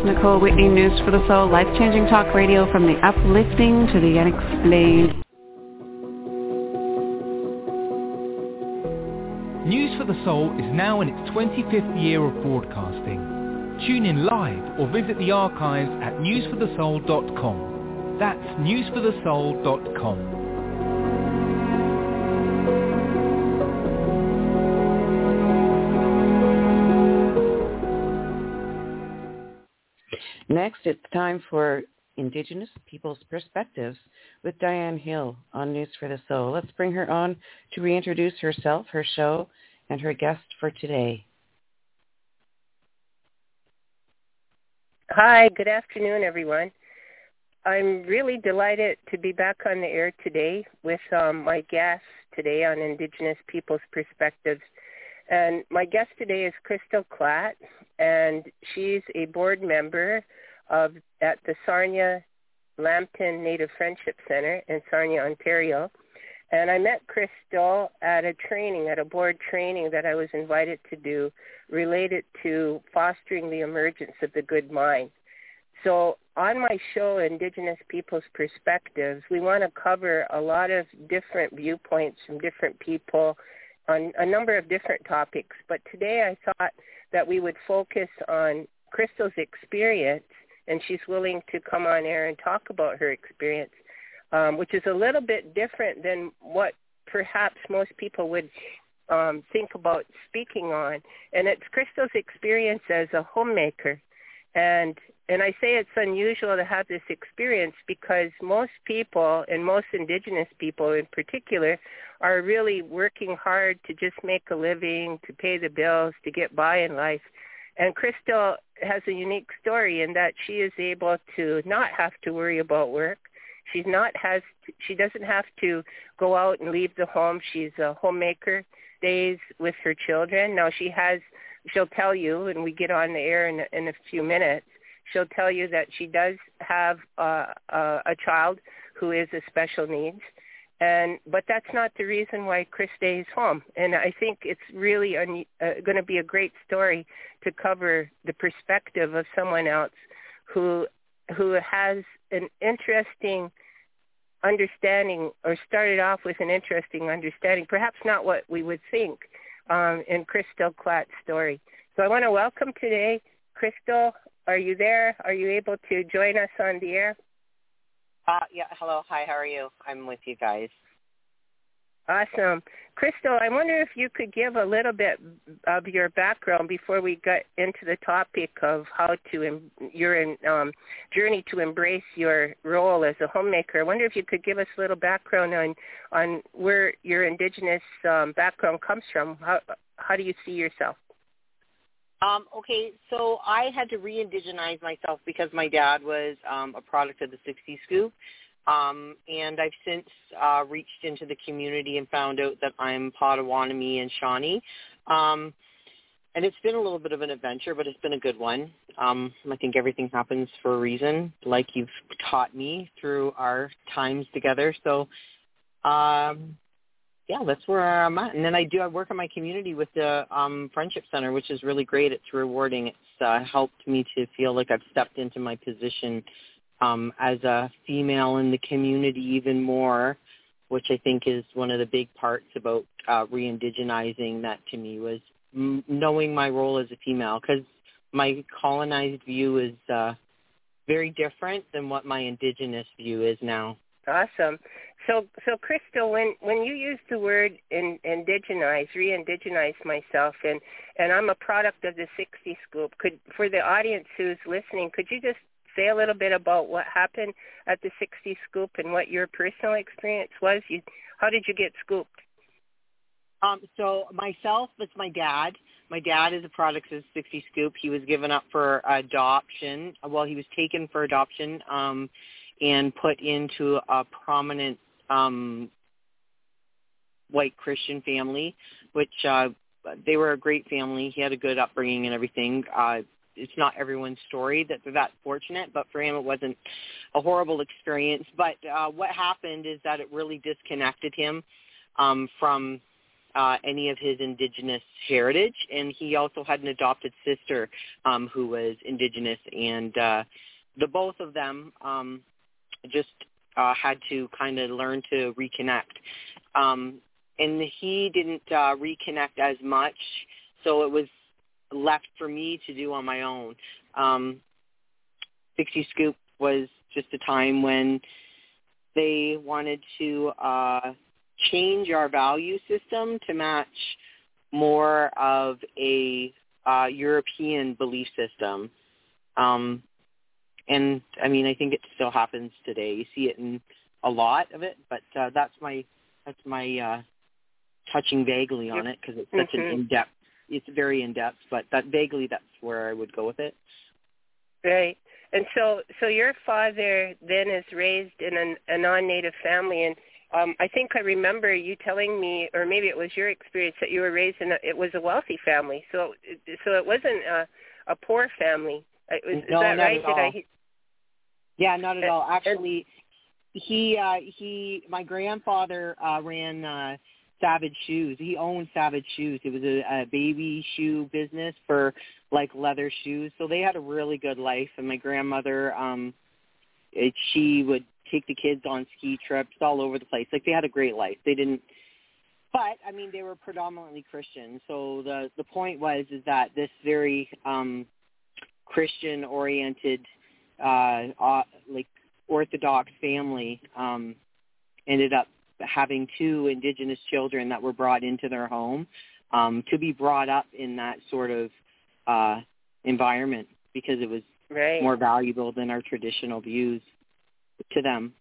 is Nicole Whitney, News for the Soul, life-changing talk radio from the uplifting to the unexplained. News for the Soul is now in its 25th year of broadcasting. Tune in live or visit the archives at newsforthesoul.com. That's newsforthesoul.com. Next, it's time for Indigenous Peoples Perspectives with Diane Hill on News for the Soul. Let's bring her on to reintroduce herself, her show, and her guest for today. Hi, good afternoon, everyone. I'm really delighted to be back on the air today with um, my guest today on Indigenous Peoples Perspectives. And my guest today is Crystal Klatt, and she's a board member of at the Sarnia Lambton Native Friendship Center in Sarnia, Ontario. And I met Crystal at a training, at a board training that I was invited to do related to fostering the emergence of the good mind. So on my show, Indigenous Peoples Perspectives, we want to cover a lot of different viewpoints from different people on a number of different topics. But today I thought that we would focus on Crystal's experience and she's willing to come on air and talk about her experience, um, which is a little bit different than what perhaps most people would um, think about speaking on. And it's Crystal's experience as a homemaker. And and I say it's unusual to have this experience because most people, and most indigenous people in particular, are really working hard to just make a living, to pay the bills, to get by in life. And Crystal has a unique story in that she is able to not have to worry about work. She's not has to, she doesn't have to go out and leave the home. She's a homemaker, stays with her children. Now she has she'll tell you and we get on the air in in a few minutes. She'll tell you that she does have uh, a, a child who is a special needs and but that's not the reason why Chris stays home. And I think it's really un, uh, going to be a great story to cover the perspective of someone else who who has an interesting understanding or started off with an interesting understanding, perhaps not what we would think um, in Crystal Klatt's story. So I want to welcome today, Crystal. Are you there? Are you able to join us on the air? Uh, yeah, hello. Hi, how are you? I'm with you guys. Awesome. Crystal, I wonder if you could give a little bit of your background before we get into the topic of how to your um, journey to embrace your role as a homemaker. I wonder if you could give us a little background on on where your indigenous um, background comes from. How how do you see yourself? Um, okay, so I had to re-indigenize myself because my dad was um, a product of the 60s scoop. Um, and I've since uh, reached into the community and found out that I'm Potawatomi and Shawnee. Um, and it's been a little bit of an adventure, but it's been a good one. Um, I think everything happens for a reason, like you've taught me through our times together. So um, yeah, that's where I'm at. And then I do I work in my community with the um, Friendship Center, which is really great. It's rewarding. It's uh, helped me to feel like I've stepped into my position um, as a female in the community even more, which I think is one of the big parts about uh, re-indigenizing that to me was m- knowing my role as a female because my colonized view is uh, very different than what my indigenous view is now. Awesome. So, so Crystal, when when you use the word in, indigenize, re-indigenize myself, and and I'm a product of the 60 scoop. Could for the audience who's listening, could you just say a little bit about what happened at the 60 scoop and what your personal experience was? You, how did you get scooped? Um, so myself, it's my dad. My dad is a product of the 60 Scoop. He was given up for adoption. Well, he was taken for adoption um, and put into a prominent um, white Christian family, which uh, they were a great family. He had a good upbringing and everything. Uh, it's not everyone's story that they're that fortunate, but for him it wasn't a horrible experience. But uh, what happened is that it really disconnected him um, from uh, any of his indigenous heritage, and he also had an adopted sister um, who was indigenous, and uh, the both of them um, just uh, had to kind of learn to reconnect. Um, and he didn't uh, reconnect as much, so it was left for me to do on my own. Um, 60 Scoop was just a time when they wanted to uh, change our value system to match more of a uh, European belief system. Um, and I mean, I think it still happens today. You see it in a lot of it, but uh, that's my that's my uh, touching vaguely on it because it's such mm-hmm. an in depth. It's very in depth, but that vaguely that's where I would go with it. Right. And so, so your father then is raised in an, a non-native family, and um, I think I remember you telling me, or maybe it was your experience that you were raised in. A, it was a wealthy family, so so it wasn't a, a poor family. Uh, is, no, is that right? Did I? Yeah, not at all. Actually, he uh, he my grandfather uh, ran uh, Savage Shoes. He owned Savage Shoes. It was a, a baby shoe business for like leather shoes. So they had a really good life. And my grandmother, um, it, she would take the kids on ski trips all over the place. Like they had a great life. They didn't. But I mean, they were predominantly Christian. So the the point was is that this very um, Christian oriented, uh, uh, like Orthodox family um, ended up having two indigenous children that were brought into their home um, to be brought up in that sort of uh, environment because it was right. more valuable than our traditional views to them.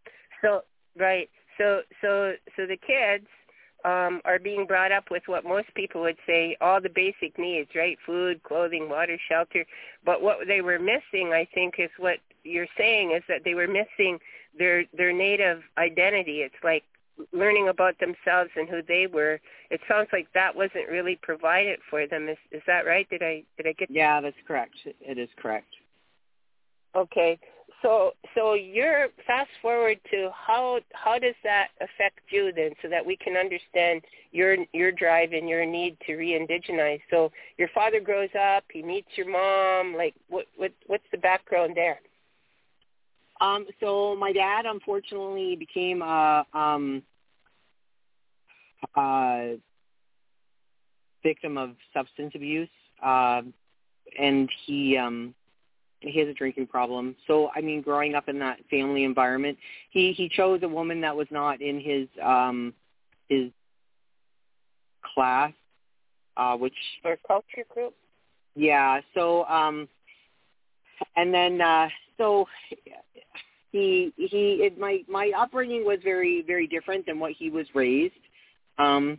So right. So so so the kids um, are being brought up with what most people would say all the basic needs, right? Food, clothing, water, shelter. But what they were missing, I think, is what you're saying is that they were missing their their native identity. It's like learning about themselves and who they were. It sounds like that wasn't really provided for them. Is is that right? Did I did I get? Yeah, that's correct. It is correct. Okay. So so you're fast forward to how how does that affect you then, so that we can understand your your drive and your need to re-indigenize. So your father grows up, he meets your mom. Like what what what's the background there? Um, so my dad unfortunately became a um, a victim of substance abuse, uh, and he um, he has a drinking problem. So I mean, growing up in that family environment, he he chose a woman that was not in his um, his class, uh, which or culture group. Yeah. So um, and then uh, so he he it, my my upbringing was very very different than what he was raised. Um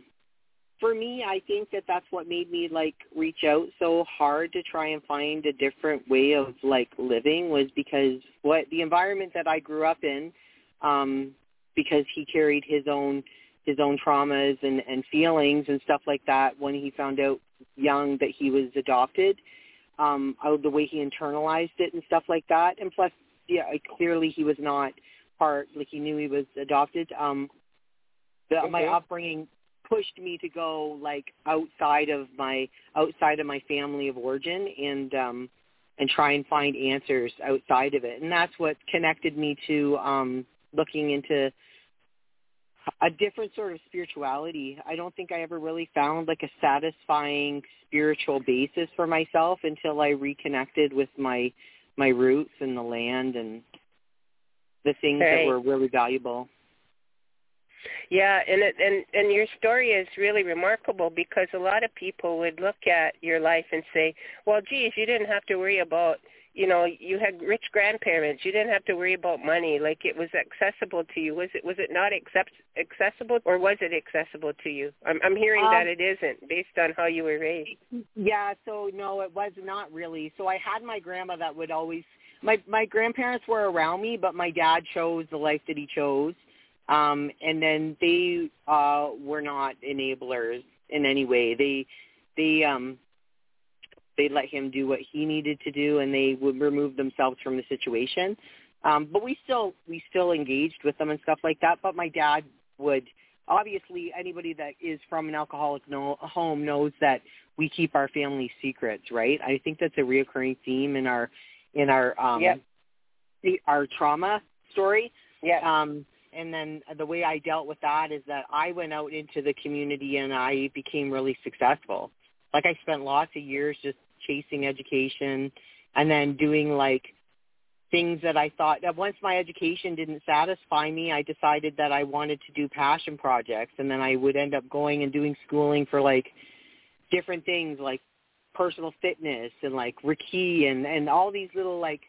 for me i think that that's what made me like reach out so hard to try and find a different way of like living was because what the environment that i grew up in um because he carried his own his own traumas and and feelings and stuff like that when he found out young that he was adopted um the way he internalized it and stuff like that and plus yeah, clearly he was not part. Like he knew he was adopted. Um, the, okay. my upbringing pushed me to go like outside of my outside of my family of origin and um and try and find answers outside of it and that's what connected me to um looking into a different sort of spirituality. I don't think I ever really found like a satisfying spiritual basis for myself until I reconnected with my my roots and the land and the things right. that were really valuable. Yeah, and it, and and your story is really remarkable because a lot of people would look at your life and say, "Well, geez, you didn't have to worry about you know you had rich grandparents. You didn't have to worry about money. Like it was accessible to you. Was it was it not accept, accessible or was it accessible to you? I'm i'm hearing um, that it isn't based on how you were raised. Yeah so no it was not really. So i had my grandma that would always my my grandparents were around me but my dad chose the life that he chose. Um and then they uh were not enablers in any way. They they um they let him do what he needed to do and they would remove themselves from the situation um but we still we still engaged with them and stuff like that but my dad would obviously anybody that is from an alcoholic no, home knows that we keep our family secrets, right? I think that's a reoccurring theme in our in our um Yep. our trauma story. Yeah. Um and then the way I dealt with that is that I went out into the community and I became really successful. Like I spent lots of years just chasing education and then doing like things that I thought that once my education didn't satisfy me, I decided that I wanted to do passion projects and then I would end up going and doing schooling for like different things like personal fitness and like Reiki and and all these little like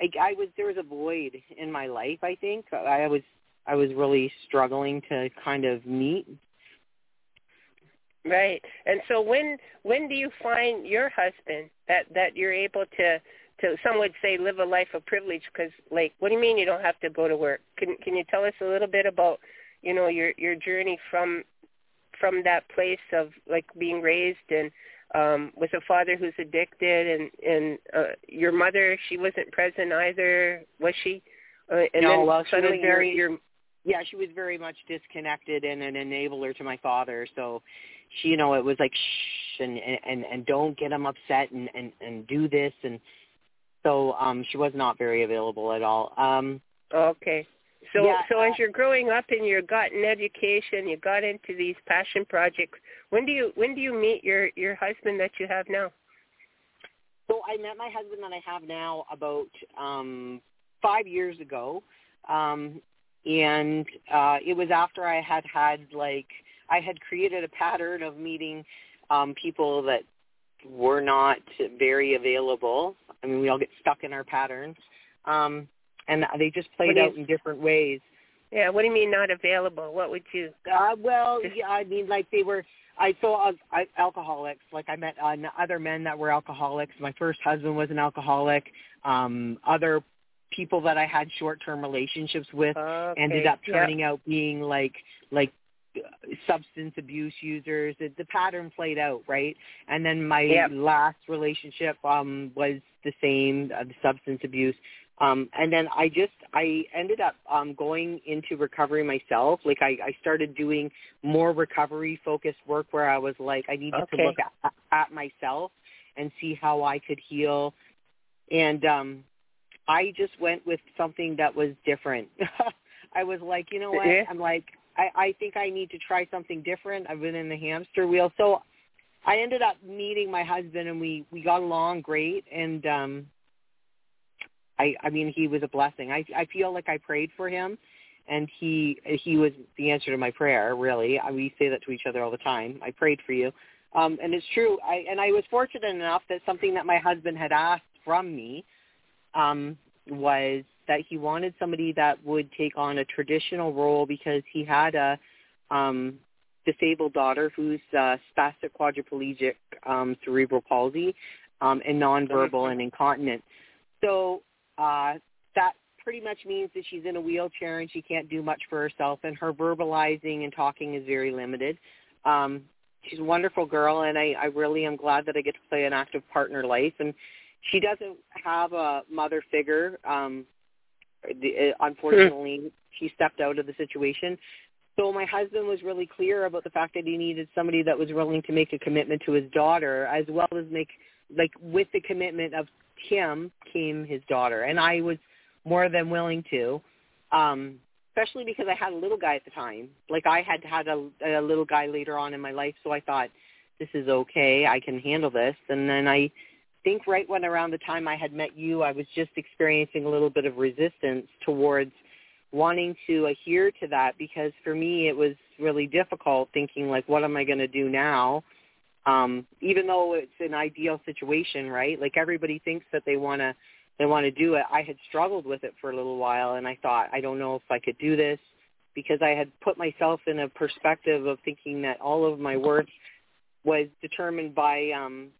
I, I was there was a void in my life. I think I was I was really struggling to kind of meet. Right. And so when when do you find your husband that that you're able to to some would say live a life of privilege because like what do you mean you don't have to go to work? Can can you tell us a little bit about you know your your journey from from that place of like being raised and um with a father who's addicted and and uh, your mother she wasn't present either was she uh, and No, then well, suddenly you're- very- you're Yeah, she was very much disconnected and an enabler to my father. So she, you know, it was like shh and and and don't get him upset and and and do this and so um she was not very available at all. Um Okay. So Yeah, so as you're growing up and you're gotten education, you got into these passion projects. When do you when do you meet your your husband that you have now? So I met my husband that I have now about um five years ago. Um and uh it was after I had had like I had created a pattern of meeting um people that were not very available. I mean we all get stuck in our patterns. Um and they just played you- out in different ways. Yeah. What do you mean not available? What would you? Uh, well, yeah, I mean, like they were. I saw uh, I, alcoholics. Like I met uh, other men that were alcoholics. My first husband was an alcoholic. Um, other people that I had short-term relationships with Okay. ended up turning out being like like substance abuse users. The, the pattern played out, right? And then my Yep. last relationship um was the same, uh, the substance abuse. Um and then I just I ended up um going into recovery myself. Like I I started doing more recovery focused work where I was like I needed Okay. to look at, at myself and see how I could heal. And um I just went with something that was different. I was like, you know what? Yeah. I'm like, I, I think I need to try something different. I've been in the hamster wheel. So I ended up meeting my husband and we, we got along great and um I I mean he was a blessing. I I feel like I prayed for him and he he was the answer to my prayer, really. I, we say that to each other all the time. I prayed for you. Um and it's true. I and I was fortunate enough that something that my husband had asked from me um, was that he wanted somebody that would take on a traditional role because he had a um, disabled daughter who's uh, spastic quadriplegic um, cerebral palsy um, and nonverbal and incontinent. So uh, that pretty much means that she's in a wheelchair and she can't do much for herself, and her verbalizing and talking is very limited. Um, she's a wonderful girl, and I, I really am glad that I get to play an active partner life. And she doesn't have a mother figure. Um, the, uh, unfortunately, she stepped out of the situation. So my husband was really clear about the fact that he needed somebody that was willing to make a commitment to his daughter, as well as make like with the commitment of him came his daughter, and I was more than willing to. Um, especially because I had a little guy at the time. Like I had had a, a little guy later on in my life, so I thought this is okay. I can handle this. And then I think right when around the time I had met you, I was just experiencing a little bit of resistance towards wanting to adhere to that because for me it was really difficult thinking like what am I going to do now? Um even though it's an ideal situation, right? Like everybody thinks that they want to they want to do it. I had struggled with it for a little while and I thought I don't know if I could do this because I had put myself in a perspective of thinking that all of my worth was determined by um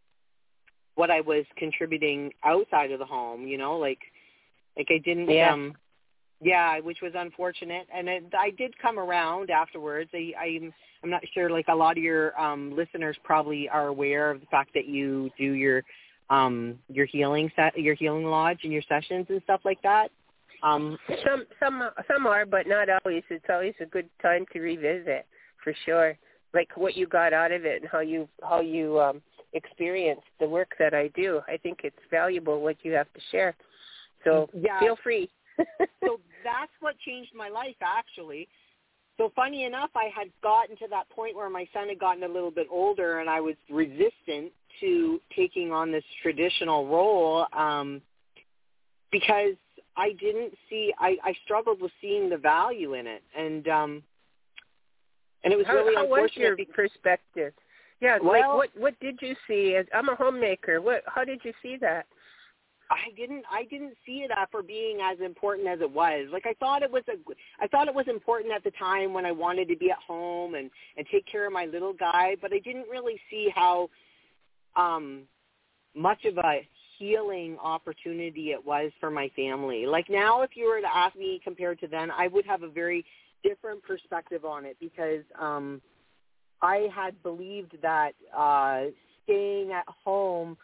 what I was contributing outside of the home, you know, like like I didn't Yeah. um yeah, which was unfortunate and it, I did come around afterwards. I I'm I'm not sure like a lot of your um listeners probably are aware of the fact that you do your um your healing set your healing lodge and your sessions and stuff like that. Um, some some some are, but not always. It's always a good time to revisit, for sure. Like what you got out of it and how you how you um, experienced the work that I do. I think it's valuable what you have to share. So yeah. feel free. so that's what changed my life, actually. So funny enough, I had gotten to that point where my son had gotten a little bit older, and I was resistant to taking on this traditional role um, because I didn't see. I, I struggled with seeing the value in it, and um, and it was how, really how unfortunate. was your perspective? Yeah, well, like what what did you see? As I'm a homemaker. What how did you see that? I didn't I didn't see it uh, for being as important as it was. Like I thought it was a I thought it was important at the time when I wanted to be at home and and take care of my little guy, but I didn't really see how um much of a healing opportunity it was for my family. Like now if you were to ask me compared to then, I would have a very different perspective on it because um I had believed that uh staying at home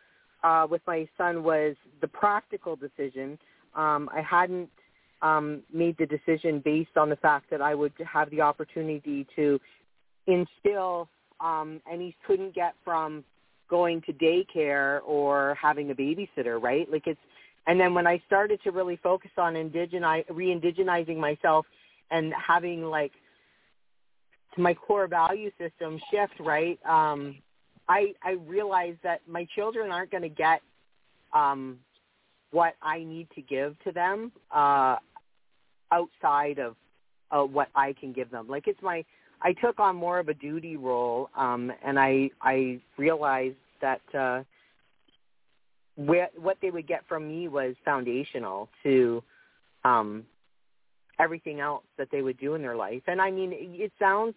uh, with my son was the practical decision. Um, I hadn't um, made the decision based on the fact that I would have the opportunity to instill, um, and he couldn't get from going to daycare or having a babysitter, right? Like it's, and then when I started to really focus on indigeni- re-indigenizing myself and having like my core value system shift, right? Um, I I realize that my children aren't going to get um, what I need to give to them uh, outside of uh, what I can give them. Like it's my I took on more of a duty role, um, and I I realized that uh, what what they would get from me was foundational to um, everything else that they would do in their life. And I mean, it, sounds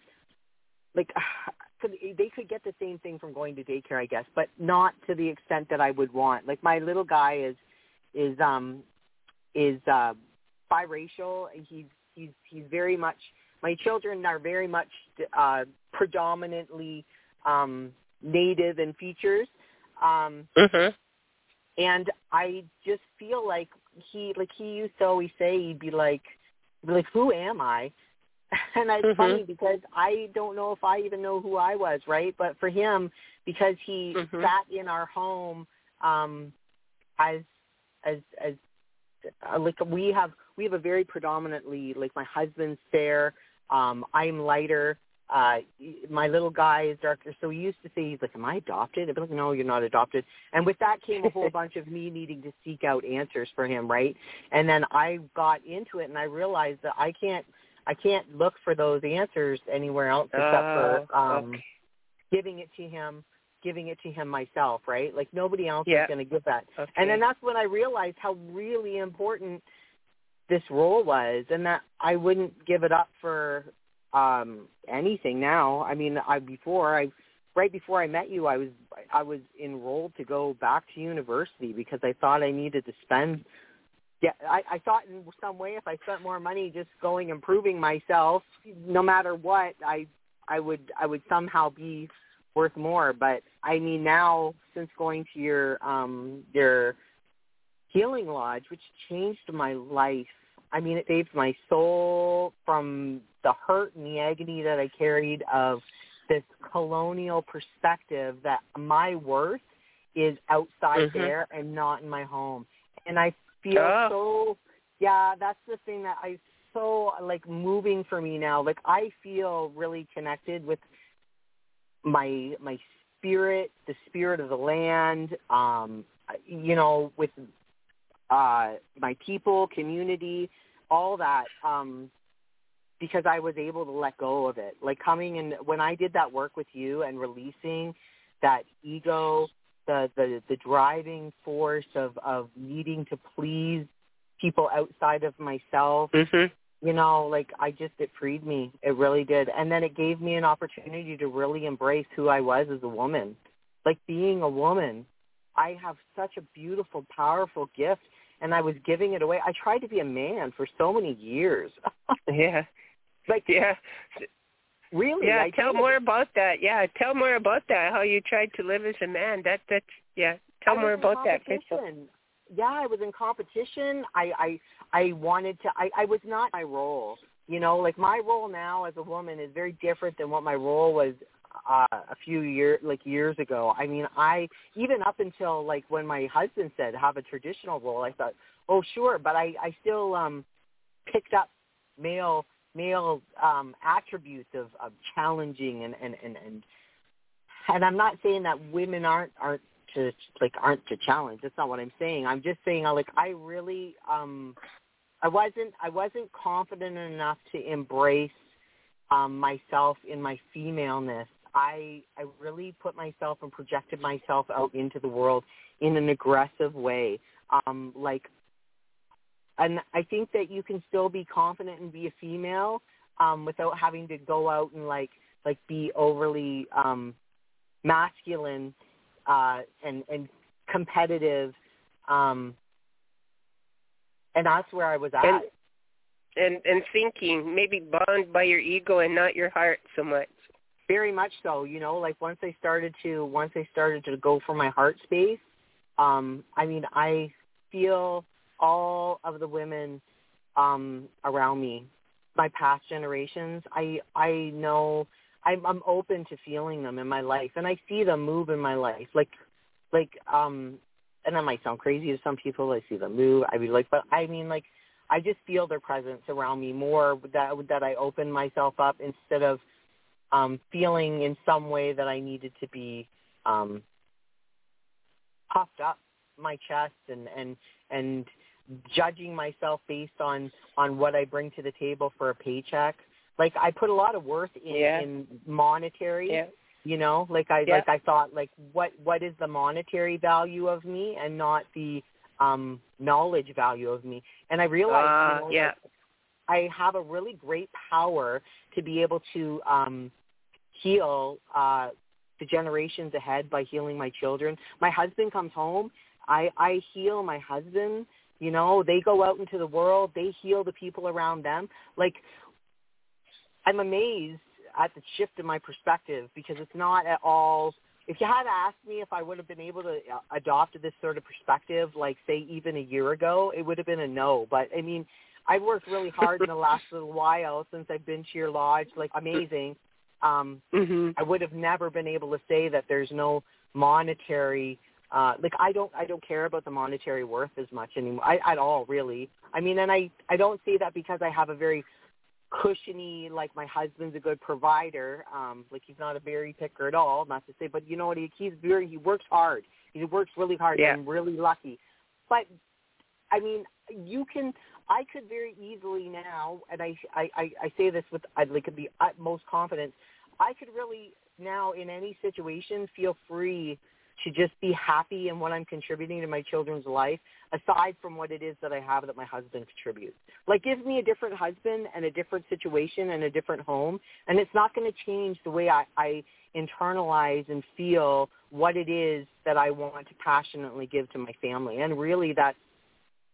like they could get the same thing from going to daycare, I guess, but not to the extent that I would want. Like my little guy is is um is uh biracial. He's he's he's very much my children are very much uh predominantly um native in features. Um mm-hmm. and I just feel like he like he used to always say he'd be like like who am I? and it's mm-hmm. funny because I don't know if I even know who I was, right? But for him, because he mm-hmm. sat in our home um, as as as uh, like we have we have a very predominantly like my husband's fair, um, I'm lighter. Uh, my little guy is darker, so he used to say he's like, "Am I adopted?" I'd be like, "No, you're not adopted." And with that came a whole bunch of me needing to seek out answers for him, right? And then I got into it, and I realized that I can't I can't look for those answers anywhere else except oh, for um okay. giving it to him, giving it to him myself, right? Like nobody else yeah. is going to give that. Okay. And then that's when I realized how really important this role was and that I wouldn't give it up for um anything now. I mean, I before I right before I met you, I was I was enrolled to go back to university because I thought I needed to spend yeah, I, I thought in some way if I spent more money just going improving myself, no matter what, I I would I would somehow be worth more. But I mean now since going to your um your healing lodge, which changed my life. I mean it saved my soul from the hurt and the agony that I carried of this colonial perspective that my worth is outside mm-hmm. there and not in my home. And I feel oh. so yeah that's the thing that i so like moving for me now like i feel really connected with my my spirit the spirit of the land um you know with uh my people community all that um because i was able to let go of it. Like coming and when i did that work with you and releasing that ego the the the driving force of of needing to please people outside of myself Mhm. you know like i just it freed me. It really did. And then it gave me an opportunity to really embrace who i was as a woman. Like being a woman i have such a beautiful powerful gift and i was giving it away. I tried to be a man for so many years. Yeah. Like Yeah. really Yeah, I tell did. more about that. Yeah, tell more about that. How you tried to live as a man. That that's yeah. Tell I more about that, Crystal. yeah, I was in competition. I I I wanted to. I I was not my role. You know, like my role now as a woman is very different than what my role was uh, a few years like years ago. I mean, I even up until like when my husband said have a traditional role, I thought, oh sure, but I I still um picked up male male um attributes of of challenging and and and and and I'm not saying that women aren't aren't to like aren't to challenge. That's not what I'm saying. I'm just saying like I really um I wasn't I wasn't confident enough to embrace um myself in my femaleness. I I really put myself and projected myself out into the world in an aggressive way. Um like and I think that you can still be confident and be a female um without having to go out and like like be overly um masculine uh, and and competitive, um, and that's where I was at. And, and and thinking maybe bound by your ego and not your heart so much. Very much so. You know, like once I started to once I started to go for my heart space, um, I mean, I feel all of the women um, around me, my past generations. I I know I'm, I'm open to feeling them in my life, and I see them move in my life. Like, like, um, and that might sound crazy to some people. I see them move. I be like, but I mean, like, I just feel their presence around me more. That that I open myself up instead of um, feeling in some way that I needed to be um, puffed up my chest and and and judging myself based on on what I bring to the table for a paycheck like I put a lot of worth in, yeah. in monetary. Yeah. You know, like I yeah. like I thought like what what is the monetary value of me and not the um knowledge value of me. And I realized uh, you know, yeah. like, I have a really great power to be able to um heal uh the generations ahead by healing my children. My husband comes home, I I heal my husband, you know, they go out into the world, they heal the people around them. Like I'm amazed at the shift in my perspective because it's not at all. If you had asked me if I would have been able to uh, adopt this sort of perspective, like say even a year ago, it would have been a no. But I mean, I've worked really hard in the last little while since I've been to your lodge. Like amazing. Um, mm-hmm. I would have never been able to say that there's no monetary uh like I don't I don't care about the monetary worth as much anymore I, at all really. I mean and I I don't say that because I have a very cushiony like my husband's a good provider um like he's not a berry picker at all not to say but you know what he he's very he works hard he works really hard yeah. i'm really lucky but i mean you can i could very easily now and i i i, I say this with i like the utmost confidence i could really now in any situation feel free to just be happy in what I'm contributing to my children's life, aside from what it is that I have that my husband contributes. Like give me a different husband and a different situation and a different home, and it's not going to change the way I, I internalize and feel what it is that I want to passionately give to my family. And really that's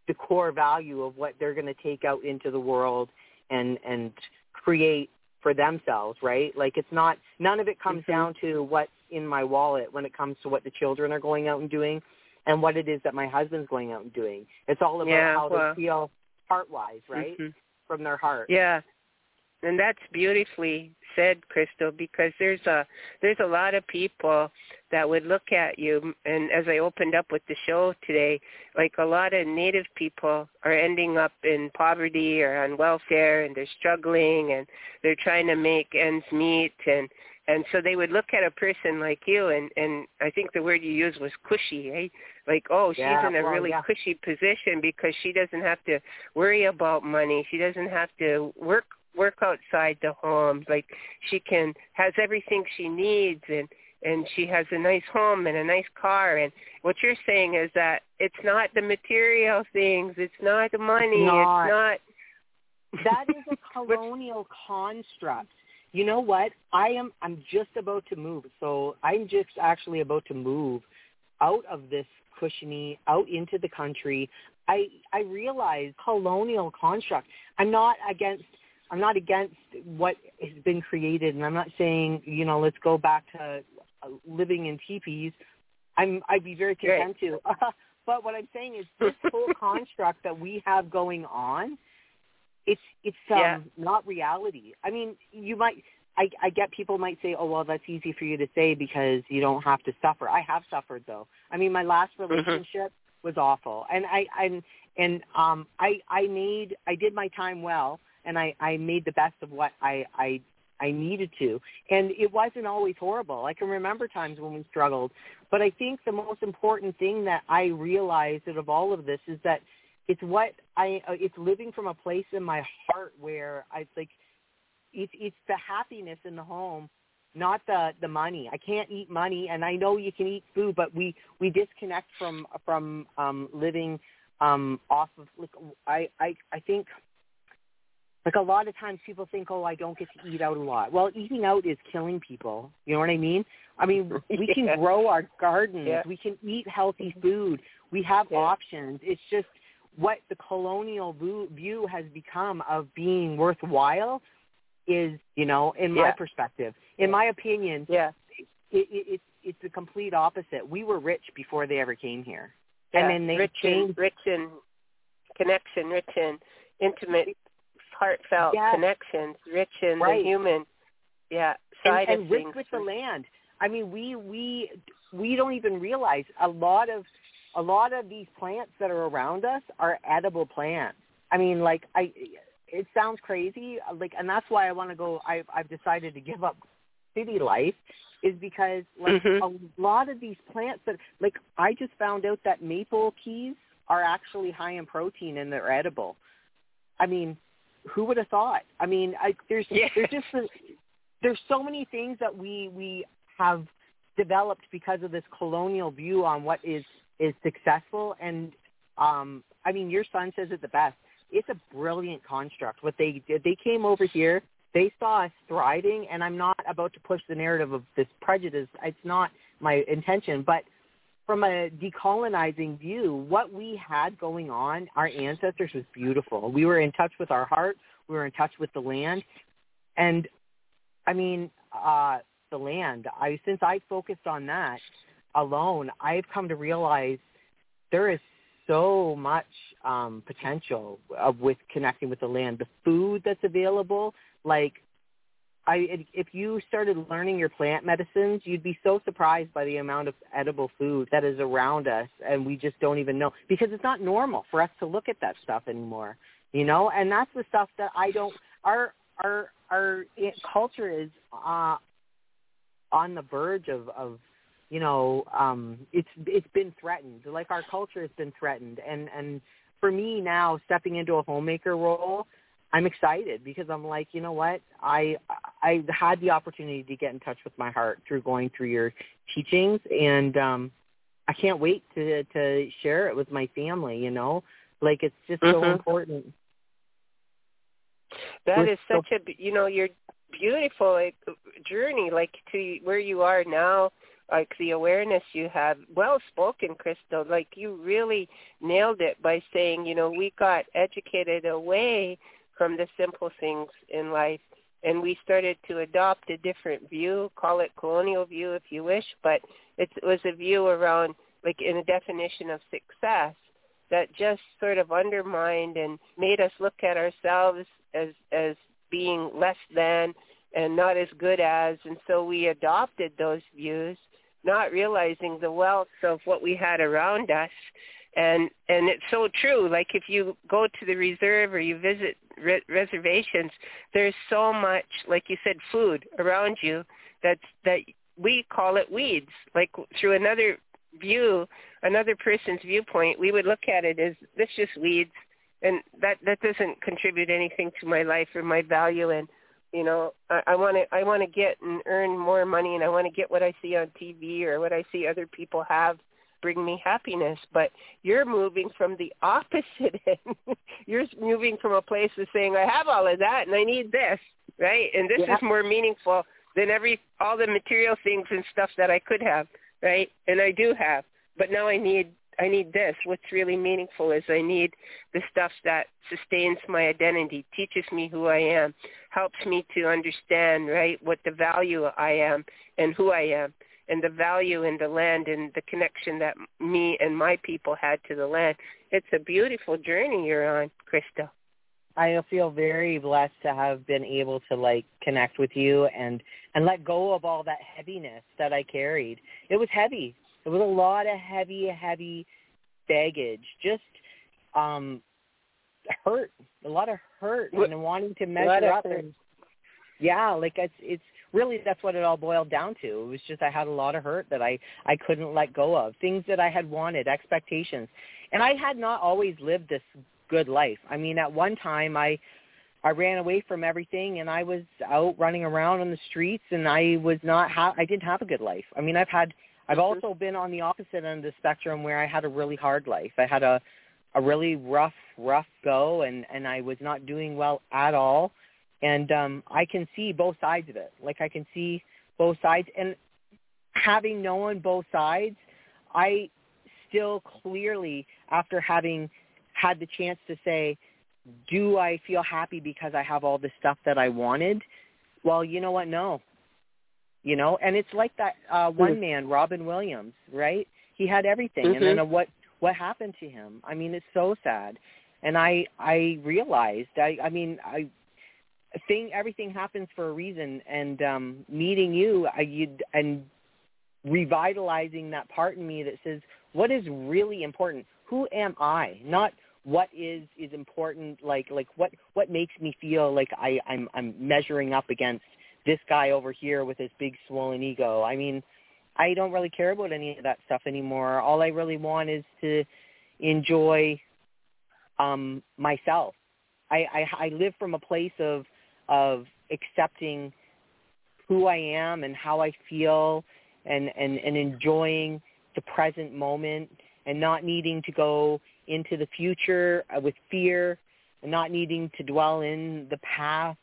the core value of what they're going to take out into the world and and create for themselves, right? Like it's not none of it comes mm-hmm. down to what's in my wallet when it comes to what the children are going out and doing and what it is that my husband's going out and doing. It's all about yeah, how well, they feel heart wise, right? Mm-hmm. From their heart. Yeah. And that's beautifully said, Crystal, because there's a there's a lot of people that would look at you and as I opened up with the show today, like a lot of native people are ending up in poverty or on welfare and they're struggling and they're trying to make ends meet and and so they would look at a person like you and and I think the word you used was cushy, eh? Like, oh, she's in a well, really yeah. cushy position because she doesn't have to worry about money. She doesn't have to work work outside the home. Like she can has everything she needs and and she has a nice home and a nice car and what you're saying is that it's not the material things, it's not the money, not. it's not that is a colonial construct. You know what? I am I'm just about to move. So I'm just actually about to move out of this cushiony out into the country. I I realize colonial construct. I'm not against I'm not against what has been created and I'm not saying, you know, let's go back to uh, living in teepees. I'm I'd be very content to. but what I'm saying is this whole construct that we have going on, it's it's um, Yeah. not reality. I mean, you might. I, I get people might say, oh well, that's easy for you to say because you don't have to suffer. I have suffered though. I mean, my last relationship was awful, and I and and um I I made I did my time well, and I I made the best of what I I I needed to, and it wasn't always horrible. I can remember times when we struggled, but I think the most important thing that I realized out of all of this is that it's what I uh, it's living from a place in my heart where I like it's it's the happiness in the home not the the money. I can't eat money and i know you can eat food but we we disconnect from from um living um off of like i i i think like a lot of times people think oh i don't get to eat out a lot well eating out is killing people you know what i mean i mean we can grow our gardens Yeah. we can eat healthy food we have Yeah. options it's just what the colonial view, has become of being worthwhile is, you know, in my perspective, in my opinion, Yeah. it, it, it's it's the complete opposite. We were rich before they ever came here, yeah. and then they rich changed. in rich in connection, rich in intimate, heartfelt Yes. connections, rich in Right. the human, yeah, and, side and of rich things. with the land. I mean, we we we don't even realize a lot of a lot of these plants that are around us are edible plants. I mean, like I, it sounds crazy, like, and that's why I want to go. I've I've decided to give up city life, is because like Mhm. a lot of these plants that like I just found out that maple keys are actually high in protein and they're edible. I mean, who would have thought? I mean, I, there's Yeah. there's just a, there's so many things that we we have developed because of this colonial view on what is is successful and um I mean your son says it the best. It's a brilliant construct. What they did, they came over here, they saw us thriving and I'm not about to push the narrative of this prejudice. It's not my intention, but from a decolonizing view, what we had going on, our ancestors was beautiful. We were in touch with our heart, we were in touch with the land. And I mean, uh the land. I since I focused on that alone, I've come to realize there is so much um, potential of with connecting with the land. The food that's available, like I, if you started learning your plant medicines, you'd be so surprised by the amount of edible food that is around us, and we just don't even know because it's not normal for us to look at that stuff anymore. You know, and that's the stuff that I don't. Our our our culture is uh, on the verge of of you know um it's it's been threatened like our culture has been threatened and and for me now stepping into a homemaker role i'm excited because i'm like you know what i i had the opportunity to get in touch with my heart through going through your teachings and um i can't wait to to share it with my family you know like it's just so Mhm. important That We're is so- such a b- you know your beautiful journey, like to where you are now, like the awareness you have. Well spoken, Crystal. Like you really nailed it by saying, you know, we got educated away from the simple things in life, and we started to adopt a different view. Call it colonial view if you wish, but it was a view around like in a definition of success that just sort of undermined and made us look at ourselves as as being less than and not as good as and so we adopted those views not realizing the wealth of what we had around us and and it's so true. Like if you go to the reserve or you visit re- reservations there's so much like you said food around you that's that we call it weeds. Like through another view another person's viewpoint we would look at it as this just weeds. And that that doesn't contribute anything to my life or my value. And you know i want to i want to get and earn more money and i want to get what i see on tv or what i see other people have bring me happiness but you're moving from the opposite end you're moving from a place of saying i have all of that and i need this right and this Yeah. is more meaningful than every all the material things and stuff that i could have right and i do have but now i need I need this. What's really meaningful is I need the stuff that sustains my identity, teaches me who I am, helps me to understand, right, what the value I am and who I am. And the value in the land and the connection that me and my people had to the land. It's a beautiful journey you're on, Crystal. I feel very blessed to have been able to like connect with you and and let go of all that heaviness that I carried. It was heavy. It was a lot of heavy, heavy baggage. Just um hurt, a lot of hurt, and wanting to measure up. And, yeah, like it's it's really that's what it all boiled down to. It was just I had a lot of hurt that I I couldn't let go of. Things that I had wanted, expectations. And I had not always lived this good life. I mean, at one time I I ran away from everything and I was out running around on the streets and I was not ha- I didn't have a good life. I mean, I've had I've mm-hmm. also been on the opposite end of the spectrum where I had a really hard life. I had a a really rough rough go and and I was not doing well at all. And um I can see both sides of it. Like I can see both sides and having known both sides, I still clearly after having had the chance to say, do I feel happy because I have all the stuff that I wanted? Well, you know what? No. You know, and it's like that uh one mm-hmm. man, Robin Williams, right? He had everything mm-hmm. and then mm-hmm. what what happened to him? I mean, it's so sad. And I I realized I I mean, I thing everything happens for a reason and um meeting you I you and revitalizing that part in me that says what is really important? Who am i? Not what is is important like like what what makes me feel like i i'm i'm measuring up against this guy over here with his big swollen ego. I mean i don't really care about any of that stuff anymore. All i really want is to enjoy um myself. I i i live from a place of of accepting who i am and how i feel and and and enjoying the present moment and not needing to go into the future uh, with fear and not needing to dwell in the past.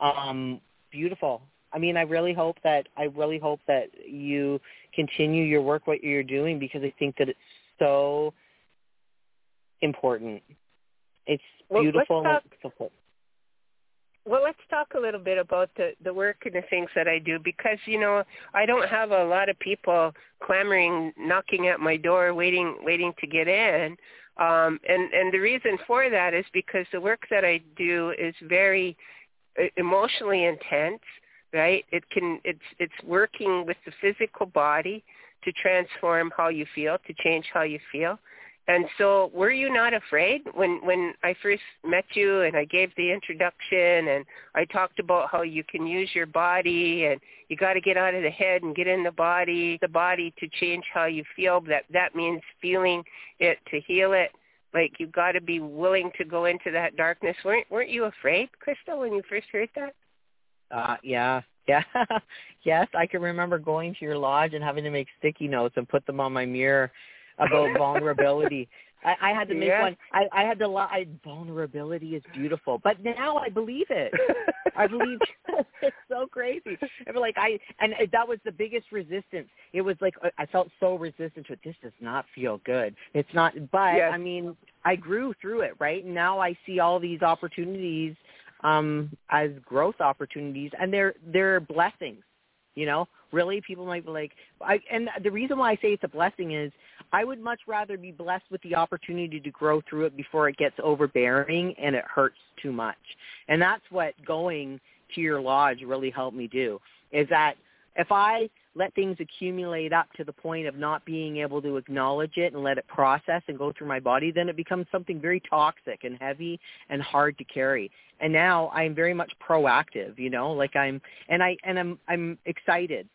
Um, beautiful. I mean, I really hope that I really hope that you continue your work, what you're doing, because I think that it's so important. It's beautiful. Well, let's talk, well, let's talk a little bit about the the work and the things that I do because you know I don't have a lot of people clamoring, knocking at my door, waiting waiting to get in. Um, and, and the reason for that is because the work that I do is very emotionally intense, right? It can, it's, it's working with the physical body to transform how you feel, to change how you feel. And so were you not afraid when, when I first met you and I gave the introduction and I talked about how you can use your body and you got to get out of the head and get in the body, the body to change how you feel. That, that means feeling it to heal it. Like you got to be willing to go into that darkness. Weren't, weren't you afraid, Crystal, when you first heard that? Uh, yeah, yeah. yes, I can remember going to your lodge and having to make sticky notes and put them on my mirror about vulnerability. I, I had to make yes. one. I, I had to lie. Vulnerability is beautiful, but now I believe it. I believe it's so crazy. And like I, and that was the biggest resistance. It was like I felt so resistant to it. This does not feel good. It's not. But yes. I mean, I grew through it, right? And now I see all these opportunities um as growth opportunities, and they're they're blessings. You know, really, people might be like, I, and the reason why I say it's a blessing is I would much rather be blessed with the opportunity to grow through it before it gets overbearing and it hurts too much. And that's what going to your lodge really helped me do is that if I let things accumulate up to the point of not being able to acknowledge it and let it process and go through my body, then it becomes something very toxic and heavy and hard to carry. And now I'm very much proactive, you know, like I'm and I and I'm I'm excited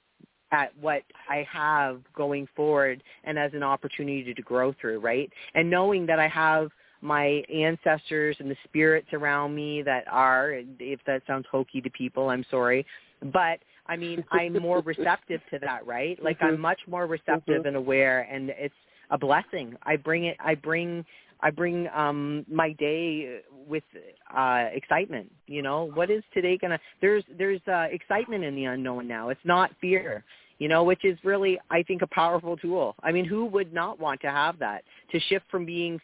at what I have going forward and as an opportunity to grow through, right? And knowing that I have my ancestors and the spirits around me that are, if that sounds hokey to people, I'm sorry, but I mean, I'm more receptive to that, right? Like mm-hmm. I'm much more receptive mm-hmm. and aware and it's a blessing. I bring it, I bring, I bring um my day with uh excitement, you know. What is today going to There's there's uh excitement in the unknown now. It's not fear you know, which is really, I think, a powerful tool. I mean, who would not want to have that to shift from being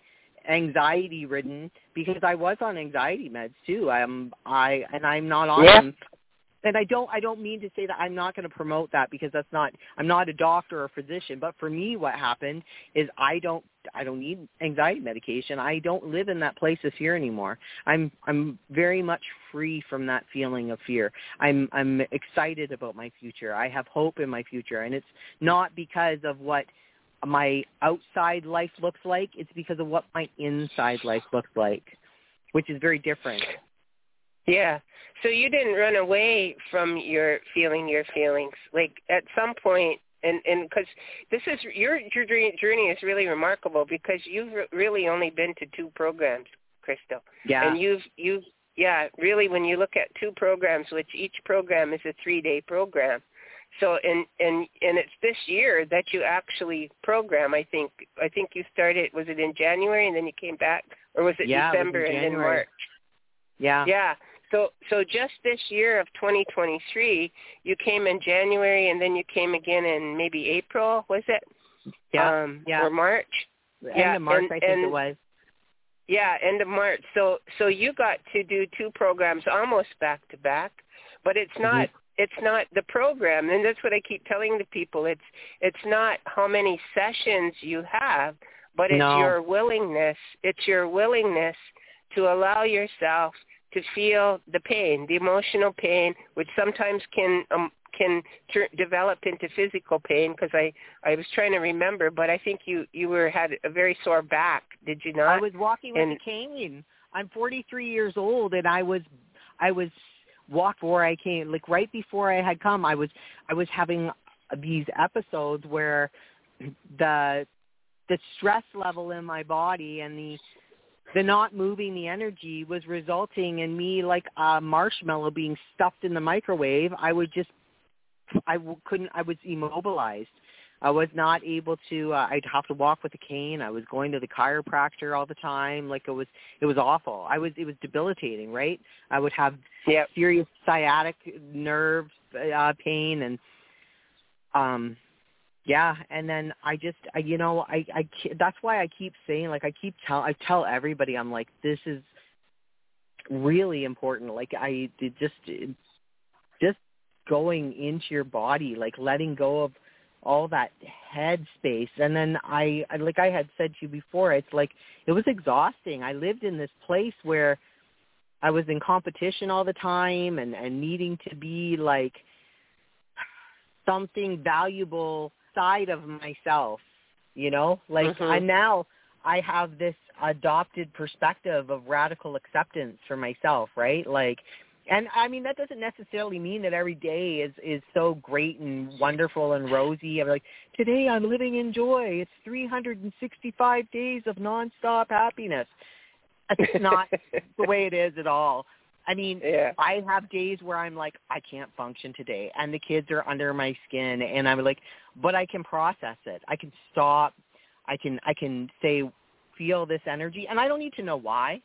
anxiety ridden because I was on anxiety meds too. I'm I and I'm not on yeah. them. And I don't I don't mean to say that I'm not going to promote that because that's not I'm not a doctor or a physician, but for me what happened is I don't I don't need anxiety medication. I don't live in that place of fear anymore. I'm I'm very much free from that feeling of fear. I'm I'm excited about my future. I have hope in my future and it's not because of what my outside life looks like, it's because of what my inside life looks like, which is very different. Yeah. So you didn't run away from your feeling your feelings. Like at some point, and and because this is your your journey is really remarkable because you've really only been to two programs, Crystal. Yeah. And you've you've yeah really when you look at two programs, which each program is a three day program. So and and and it's this year that you actually program. I think I think you started. Was it in January and then you came back, or was it yeah, December it and then March? Yeah. Yeah. So so just this year of 2023, you came in January and then you came again in maybe April, was it? Yeah. Um, yeah. Or March. End yeah, of March, and, I think and, it was. Yeah, end of March. So so you got to do two programs almost back to back, but it's not mm-hmm. it's not the program, and that's what I keep telling the people. It's it's not how many sessions you have, but it's no. your willingness. It's your willingness to allow yourself to feel the pain, the emotional pain, which sometimes can um, can ter- develop into physical pain. Because I I was trying to remember, but I think you you were had a very sore back. Did you not? I was walking with and, a cane. I'm 43 years old, and I was I was walked before I came. Like right before I had come, I was I was having these episodes where the the stress level in my body and the the not moving the energy was resulting in me like a marshmallow being stuffed in the microwave. I would just, I couldn't, I was immobilized. I was not able to, uh, I'd have to walk with a cane. I was going to the chiropractor all the time. Like it was, it was awful. I was, it was debilitating, right? I would have yep. serious sciatic nerve uh, pain and, um, yeah and then i just I, you know i i that's why i keep saying like i keep tell i tell everybody i'm like this is really important like i did just just going into your body like letting go of all that head space and then I, I like i had said to you before it's like it was exhausting. I lived in this place where i was in competition all the time and and needing to be like something valuable side of myself, you know? Like mm-hmm. I now I have this adopted perspective of radical acceptance for myself, right? Like and I mean that doesn't necessarily mean that every day is is so great and wonderful and rosy. I'm like today I'm living in joy. It's 365 days of nonstop happiness. It's not the way it is at all. I mean, yeah. I have days where I'm like, I can't function today, and the kids are under my skin, and I'm like, but I can process it. I can stop. I can I can say, feel this energy, and I don't need to know why.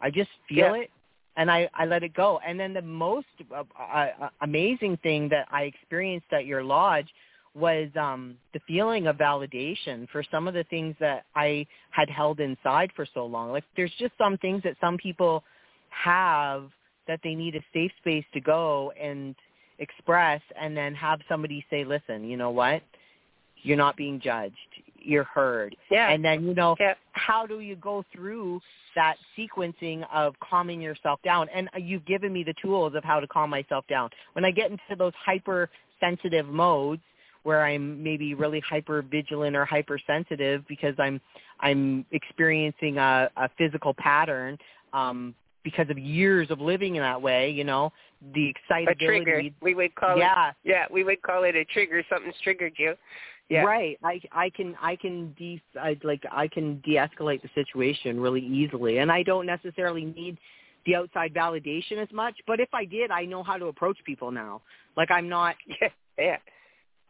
I just feel yeah. it, and I I let it go. And then the most uh, uh, amazing thing that I experienced at your lodge was um the feeling of validation for some of the things that I had held inside for so long. Like there's just some things that some people have that they need a safe space to go and express and then have somebody say, listen, you know what? You're not being judged. You're heard. Yeah. And then, you know, yeah. how do you go through that sequencing of calming yourself down? And you've given me the tools of how to calm myself down. When I get into those hypersensitive modes, where I'm maybe really hyper vigilant or hypersensitive because I'm I'm experiencing a, a physical pattern um, because of years of living in that way, you know, the excitability. A trigger. We would call yeah. it. Yeah, we would call it a trigger. Something's triggered you. Yeah. Right. I I can I can de I, like I can de-escalate the situation really easily, and I don't necessarily need the outside validation as much. But if I did, I know how to approach people now. Like I'm not. Yeah. yeah.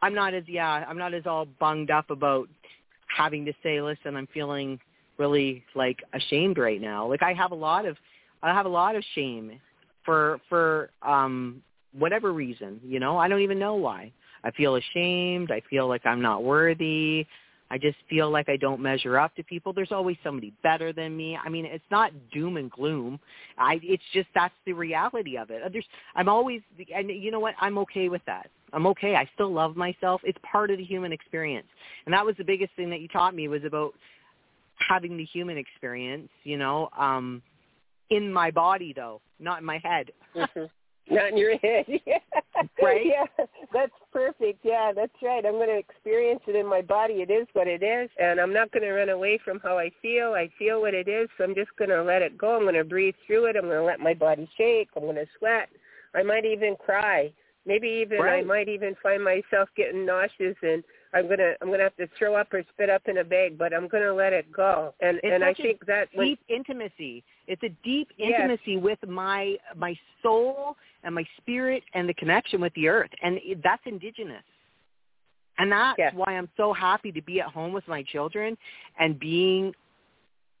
I'm not as yeah. I'm not as all bunged up about having to say, listen, I'm feeling really like ashamed right now. Like I have a lot of I have a lot of shame for for um whatever reason, you know. I don't even know why. I feel ashamed. I feel like I'm not worthy. I just feel like I don't measure up to people. There's always somebody better than me. I mean, it's not doom and gloom. I it's just that's the reality of it. There's I'm always and you know what? I'm okay with that. I'm okay. I still love myself. It's part of the human experience. And that was the biggest thing that you taught me was about having the human experience, you know, um in my body though, not in my head. mm-hmm. Not in your head. yeah. Right? Yeah. That's perfect. Yeah, that's right. I'm going to experience it in my body. It is what it is. And I'm not going to run away from how I feel. I feel what it is. So I'm just going to let it go. I'm going to breathe through it. I'm going to let my body shake. I'm going to sweat. I might even cry. Maybe even right. I might even find myself getting nauseous and I'm gonna I'm gonna have to throw up or spit up in a bag, but I'm gonna let it go. And it's and I think a that deep intimacy. It's a deep Yes. intimacy with my my soul and my spirit and the connection with the earth, and that's indigenous. And that's Yes. why I'm so happy to be at home with my children and being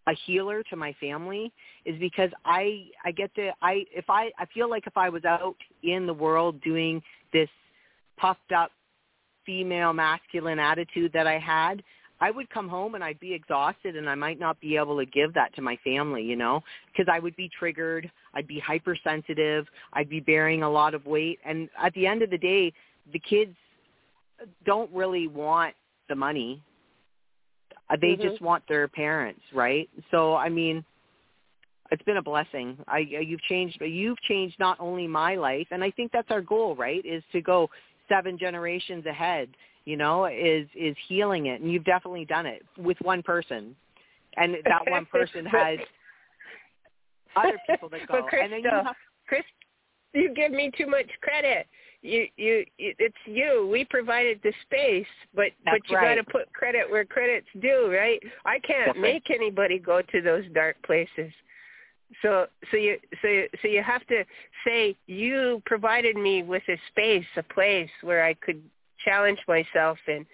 a healer to my family is because I I get to I if I I feel like if I was out in the world doing this puffed up female masculine attitude that I had, I would come home and I'd be exhausted and I might not be able to give that to my family, you know, because I would be triggered, I'd be hypersensitive, I'd be bearing a lot of weight and at the end of the day, the kids don't really want the money. Uh, They Mhm. just want their parents, right? So I mean, it's been a blessing. I you've changed but you've changed not only my life and I think that's our goal, right? Is to go seven generations ahead, you know, is is healing it. And you've definitely done it with one person. And that one person has other people that go. But and then you have Chris, you give me too much credit. You, you, it's you. We provided the space, but That's but you right. got to put credit where credit's due, right? I can't That's right. make anybody go to those dark places. So so you so you, so you have to say you provided me with a space, a place where I could challenge myself and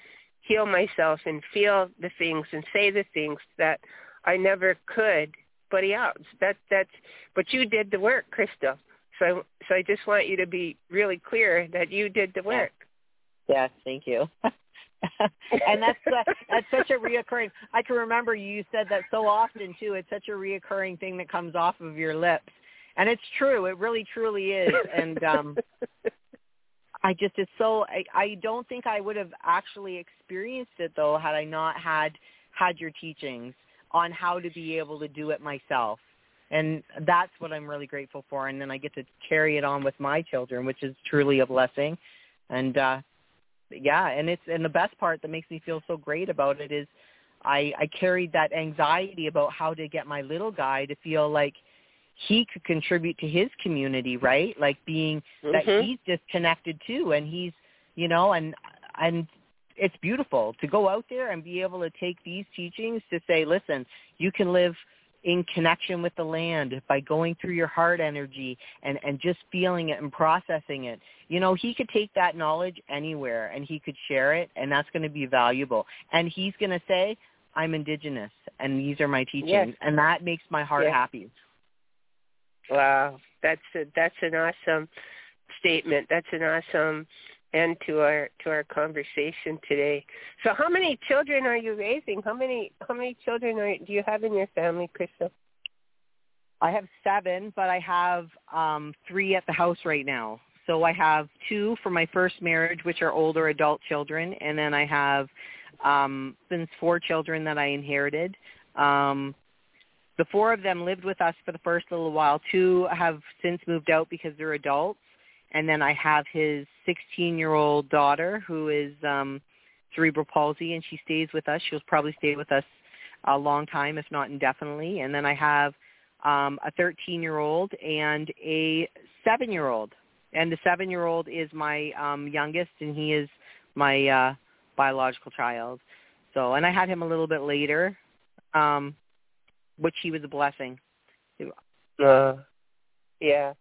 heal myself and feel the things and say the things that I never could anybody else. That that's but you did the work, Crystal. So so I just want you to be really clear that you did the work. Yes, thank you. and that's uh, that's such a reoccurring. I can remember you said that so often too. It's such a reoccurring thing that comes off of your lips, and it's true. It really truly is. And um I just it's so I, I don't think I would have actually experienced it though had I not had had your teachings on how to be able to do it myself. And that's what I'm really grateful for. And then I get to carry it on with my children, which is truly a blessing. And uh yeah, and it's and the best part that makes me feel so great about it is I I carried that anxiety about how to get my little guy to feel like he could contribute to his community, right? Like being that Mhm. he's disconnected too and he's you know and and it's beautiful to go out there and be able to take these teachings to say listen you can live in connection with the land by going through your heart energy and and just feeling it and processing it you know he could take that knowledge anywhere and he could share it and that's going to be valuable and he's going to say i'm indigenous and these are my teachings Yes. and that makes my heart Yes. happy Wow, that's a, that's an awesome statement. That's an awesome end to our to our conversation today. So, how many children are you raising? How many how many children are do you have in your family, Crystal? I have seven, but I have um, three at the house right now. So I have two from my first marriage, which are older adult children, and then I have um, since four children that I inherited. Um, the four of them lived with us for the first little while. Two have since moved out because they're adults, and then I have his 16-year-old daughter who is um, cerebral palsy, and she stays with us. She'll probably stay with us a long time, if not indefinitely. And then I have um, a 13-year-old and a 7-year-old. And the 7-year-old is my um, youngest, and he is my uh, biological child. So, and I had him a little bit later, um, which he was a blessing. Uh, yeah.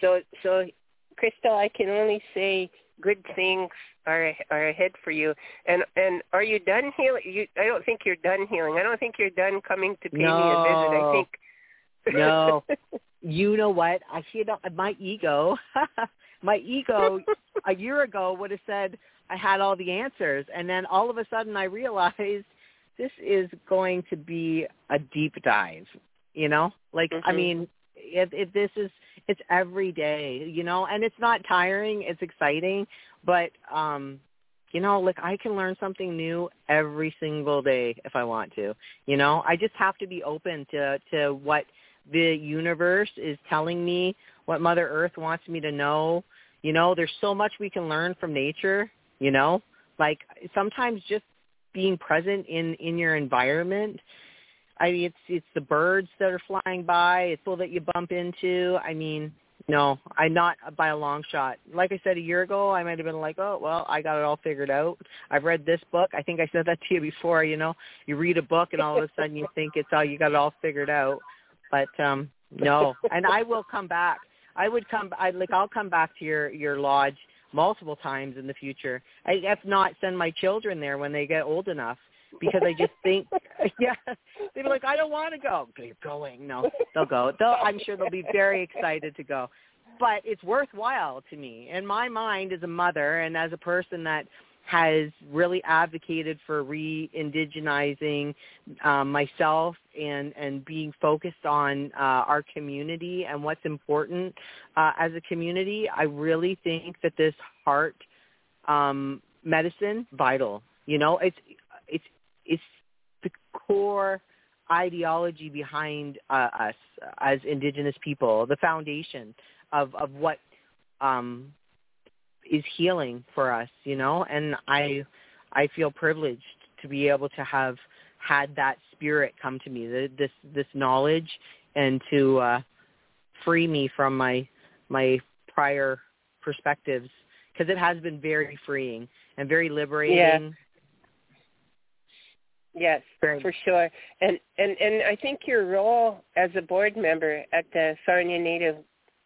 So so, Crystal, I can only say good things are are ahead for you. And and are you done healing? You, I don't think you're done healing. I don't think you're done coming to pay me a visit. I No. think. No. You know what? I you know my ego, my ego a year ago would have said, I had all the answers, and then all of a sudden I realized this is going to be a deep dive. You know, like mm-hmm. I mean, if if this is it's every day, you know, and it's not tiring, it's exciting, but um you know, like I can learn something new every single day if I want to. You know, I just have to be open to to what the universe is telling me, what Mother Earth wants me to know. You know, there's so much we can learn from nature, you know? Like sometimes just being present in in your environment I mean, it's it's the birds that are flying by. It's people that you bump into. I mean, no, I'm not by a long shot. Like I said a year ago, I might have been like, oh, well, I got it all figured out. I've read this book. I think I said that to you before. You know, you read a book and all of a sudden you think it's all you got it all figured out. But um no, and I will come back. I would come. I like. I'll come back to your your lodge multiple times in the future. I, if not, send my children there when they get old enough because I just think, yeah, they'd be like, I don't want to go. You're going. No, they'll go. They'll, I'm sure they'll be very excited to go. But it's worthwhile to me. In my mind, as a mother and as a person that has really advocated for re-indigenizing um, myself and and being focused on uh, our community and what's important uh, as a community. I really think that this heart um, medicine vital. You know, it's it's the core ideology behind uh, us as Indigenous people, the foundation of of what um, is healing for us, you know. And I I feel privileged to be able to have had that spirit come to me, this this knowledge, and to uh, free me from my my prior perspectives because it has been very freeing and very liberating. Yeah Yes, for sure. And and and I think your role as a board member at the Sarnia Native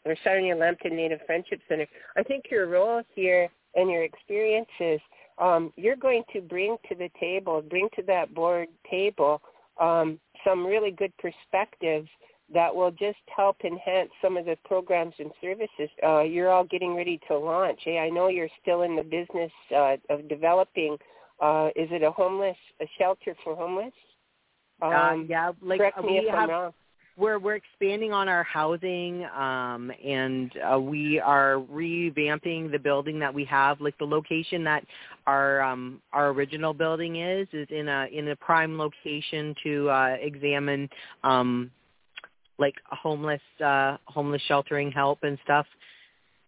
or Sarnia Lambton Native Friendship Center, I think your role here and your experiences, um, you're going to bring to the table, bring to that board table um, some really good perspectives that will just help enhance some of the programs and services uh, you're all getting ready to launch. Hey, I know you're still in the business uh, of developing uh, is it a homeless a shelter for homeless? Uh, um, uh, yeah, like correct me if have, I'm wrong. We're we're expanding on our housing, um, and uh, we are revamping the building that we have. Like the location that our um, our original building is is in a in a prime location to uh, examine um, like homeless uh, homeless sheltering help and stuff.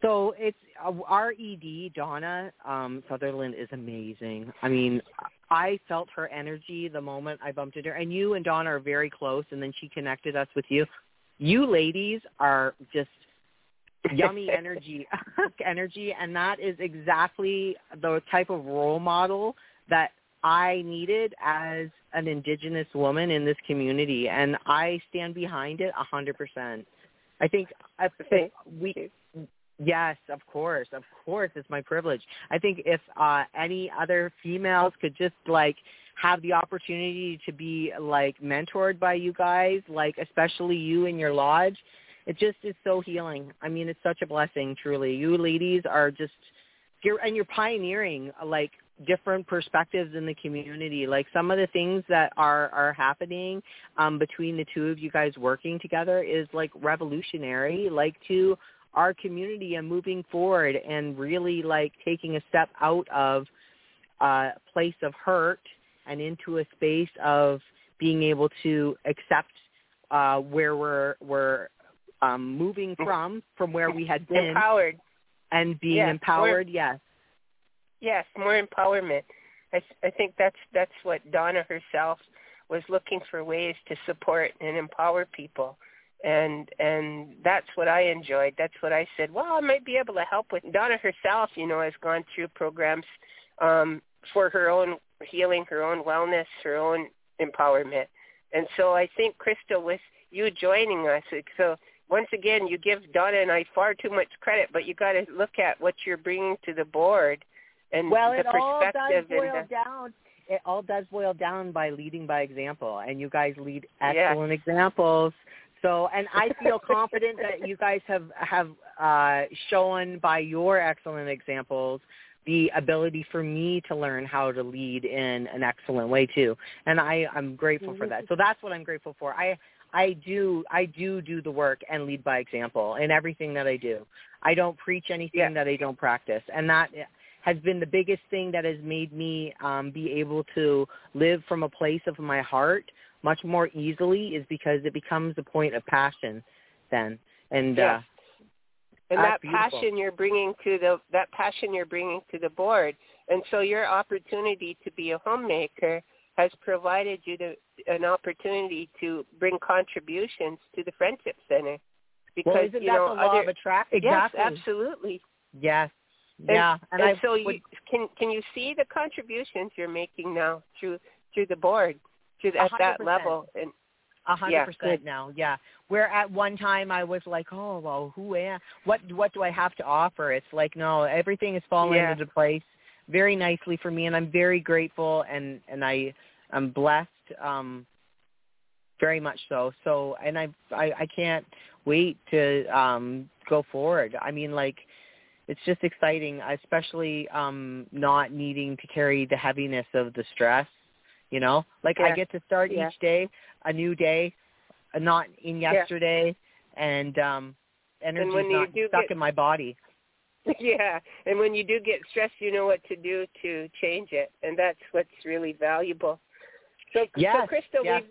So it's uh, our ED, Donna um, Sutherland, is amazing. I mean, I felt her energy the moment I bumped into her, and you and Donna are very close, and then she connected us with you. You ladies are just yummy energy, energy, and that is exactly the type of role model that I needed as an Indigenous woman in this community, and I stand behind it a hundred percent. I think I think we Yes, of course, of course, it's my privilege. I think if uh, any other females could just like have the opportunity to be like mentored by you guys, like especially you in your lodge, it just is so healing. I mean, it's such a blessing, truly. You ladies are just you're and you're pioneering like different perspectives in the community. Like some of the things that are are happening um, between the two of you guys working together is like revolutionary. Like to our community and moving forward and really like taking a step out of a place of hurt and into a space of being able to accept uh, where we're we're um, moving from from where we had been empowered and being yes, empowered. More, yes, yes, more empowerment. I, I think that's that's what Donna herself was looking for ways to support and empower people and and that's what I enjoyed. That's what I said. Well, I might be able to help with. Donna herself, you know, has gone through programs um, for her own healing, her own wellness, her own empowerment, and so I think Crystal, with you joining us, so once again, you give Donna and I far too much credit, but you got to look at what you're bringing to the board and well, the it perspective all does boil the, down. It all does boil down by leading by example, and you guys lead excellent examples so, and I feel confident that you guys have have uh, shown by your excellent examples the ability for me to learn how to lead in an excellent way too. And I, I'm grateful for that. So that's what I'm grateful for. I I do I do do the work and lead by example in everything that I do. I don't preach anything yeah. that I don't practice, and that has been the biggest thing that has made me um, be able to live from a place of my heart much more easily is because it becomes a point of passion then. And yes. uh and that beautiful. passion you're bringing to the that passion you're bringing to the board. And so your opportunity to be a homemaker has provided you the, an opportunity to bring contributions to the friendship center. Because well, isn't you that know the law other, of attraction exactly. yes absolutely. Yes. And, yeah and, and so would, you can can you see the contributions you're making now through through the board to at that level and a hundred percent now. Yeah. Where at one time I was like, oh well, who am? What what do I have to offer? It's like no, everything is falling yeah. into place very nicely for me, and I'm very grateful and and I I'm blessed. Um, very much so. So and I I, I can't wait to um go forward. I mean like it's just exciting, especially um not needing to carry the heaviness of the stress you know, like yeah. I get to start yeah. each day a new day, uh, not in yesterday, yeah. and um, energy's and not stuck get, in my body. Yeah, and when you do get stressed, you know what to do to change it, and that's what's really valuable. So, yes, so Crystal, yes.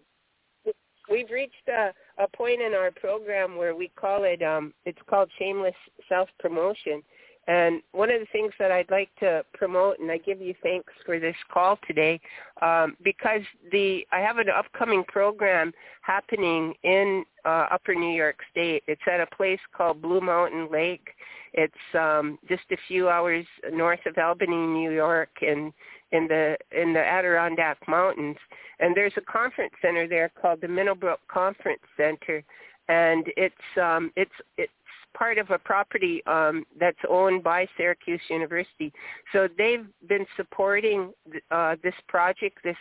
we've we've reached a, a point in our program where we call it um, it's called shameless self promotion, and one of the things that I'd like to promote, and I give you thanks for this call today, um, because the I have an upcoming program happening in uh, Upper New York State. It's at a place called Blue Mountain Lake. It's um, just a few hours north of Albany, New York, and in the in the Adirondack Mountains. And there's a conference center there called the Minnowbrook Conference Center, and it's um, it's it's part of a property um, that's owned by Syracuse University. So they've been supporting uh, this project, this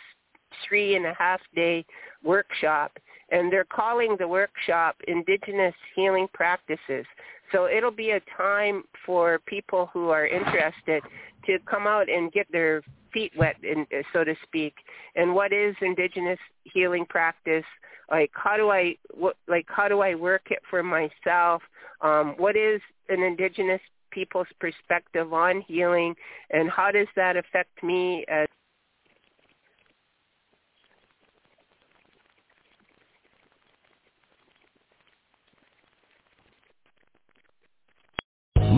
three and a half day workshop, and they're calling the workshop Indigenous Healing Practices. So it'll be a time for people who are interested to come out and get their feet wet, in, so to speak. And what is Indigenous healing practice? Like how do I what, like how do I work it for myself? Um, what is an Indigenous people's perspective on healing, and how does that affect me as